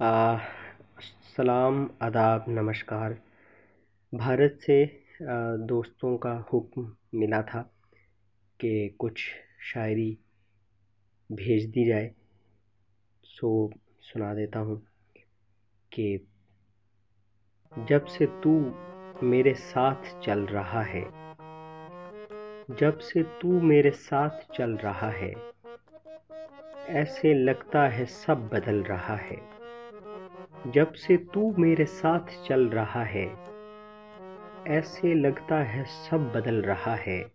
सलाम, आदाब, नमस्कार। भारत से दोस्तों का हुक्म मिला था कि कुछ शायरी भेज दी जाए। सो, सुना देता हूँ कि जब से तू मेरे साथ चल रहा है, जब से तू मेरे साथ चल रहा है, ऐसे लगता है सब बदल रहा है। जब से तू मेरे साथ चल रहा है, ऐसे लगता है सब बदल रहा है।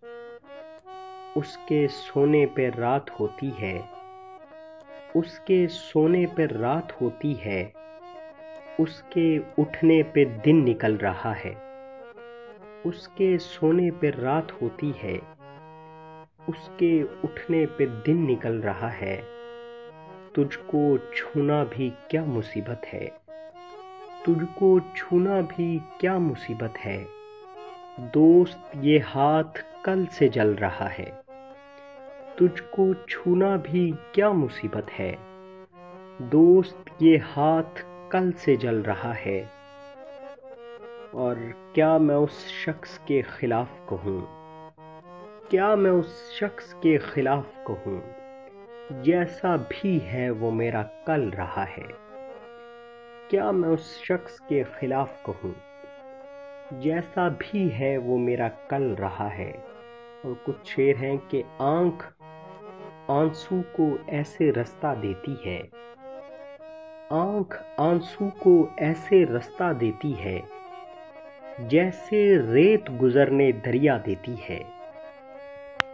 उसके सोने पे रात होती है, उसके सोने पे रात होती है, उसके उठने पे दिन निकल रहा है, उसके सोने पे रात होती है, उसके उठने पे दिन निकल रहा है। तुझको छूना भी क्या मुसीबत है? तुझको छूना भी क्या मुसीबत है? दोस्त, ये हाथ कल से जल रहा है। तुझको छूना भी क्या मुसीबत है? दोस्त, ये हाथ कल से जल रहा है। और क्या मैं उस शख्स के खिलाफ कहूँ? क्या मैं उस शख्स के खिलाफ कहूँ? जैसा भी है वो मेरा कल रहा है। क्या मैं उस शख्स के खिलाफ कहूँ? जैसा भी है वो मेरा कल रहा है। और कुछ शेर हैं कि आँख आँसू को ऐसे रास्ता देती है। आँख आँसू को ऐसे रास्ता देती है, जैसे रेत गुजरने दरिया देती है।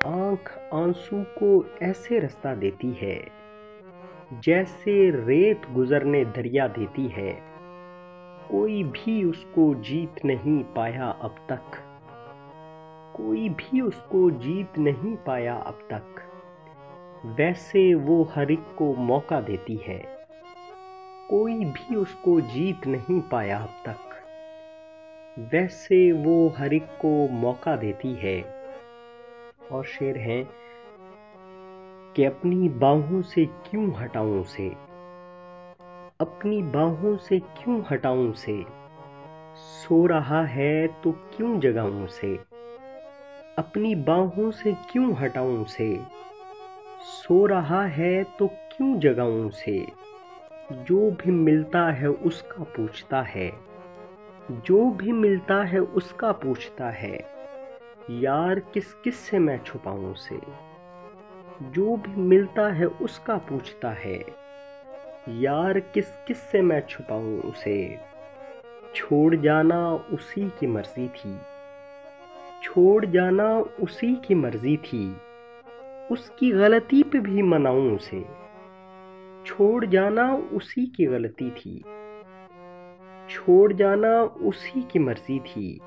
आँख आँसू को ऐसे रास्ता देती है, जैसे रेत गुजरने दरिया देती है। कोई भी उसको जीत नहीं पाया अब तक। कोई भी उसको जीत नहीं पाया अब तक। वैसे वो हर एक को मौका देती है। कोई भी उसको जीत नहीं पाया अब तक। वैसे वो हर एक को मौका देती है। और शेर हैं कि अपनी बाहों से क्यों हटाऊं से अपनी बाहों से क्यों हटाऊं से सो रहा है तो क्यों जगाऊं से अपनी बाहों से क्यों हटाऊं से सो रहा है तो क्यों जगाऊं से जो भी मिलता है उसका पूछता है। जो भी मिलता है उसका पूछता है। यार किस किस से मैं छुपाऊं उसे? जो भी मिलता है उसका पूछता है। यार किस किस से मैं छुपाऊं उसे? छोड़ जाना उसी की मर्ज़ी थी। छोड़ जाना उसी की मर्ज़ी थी। उसकी गलती पे भी मनाऊं उसे। छोड़ जाना उसी की गलती थी। छोड़ जाना उसी की मर्ज़ी थी।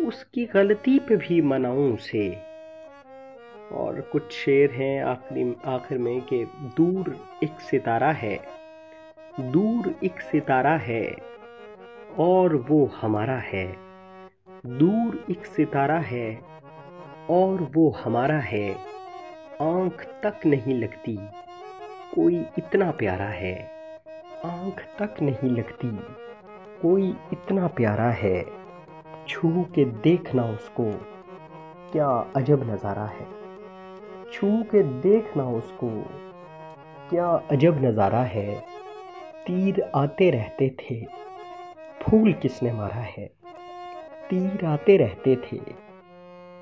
उसकी गलती पे भी मनाऊं उसे। और कुछ शेर हैं आखिरी, आखिर में कि दूर एक सितारा है, दूर एक सितारा है, और वो हमारा है। दूर एक सितारा है, और वो हमारा है। आँख तक नहीं लगती, कोई इतना प्यारा है। आँख तक नहीं लगती, कोई इतना प्यारा है। छू के देखना उसको क्या अजब नज़ारा है। छू के देखना उसको क्या अजब नज़ारा है। तीर आते रहते थे, फूल किसने मारा है। तीर आते रहते थे,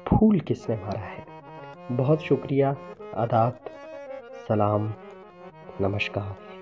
फूल किसने मारा है। बहुत शुक्रिया, आदाब, सलाम, नमस्कार।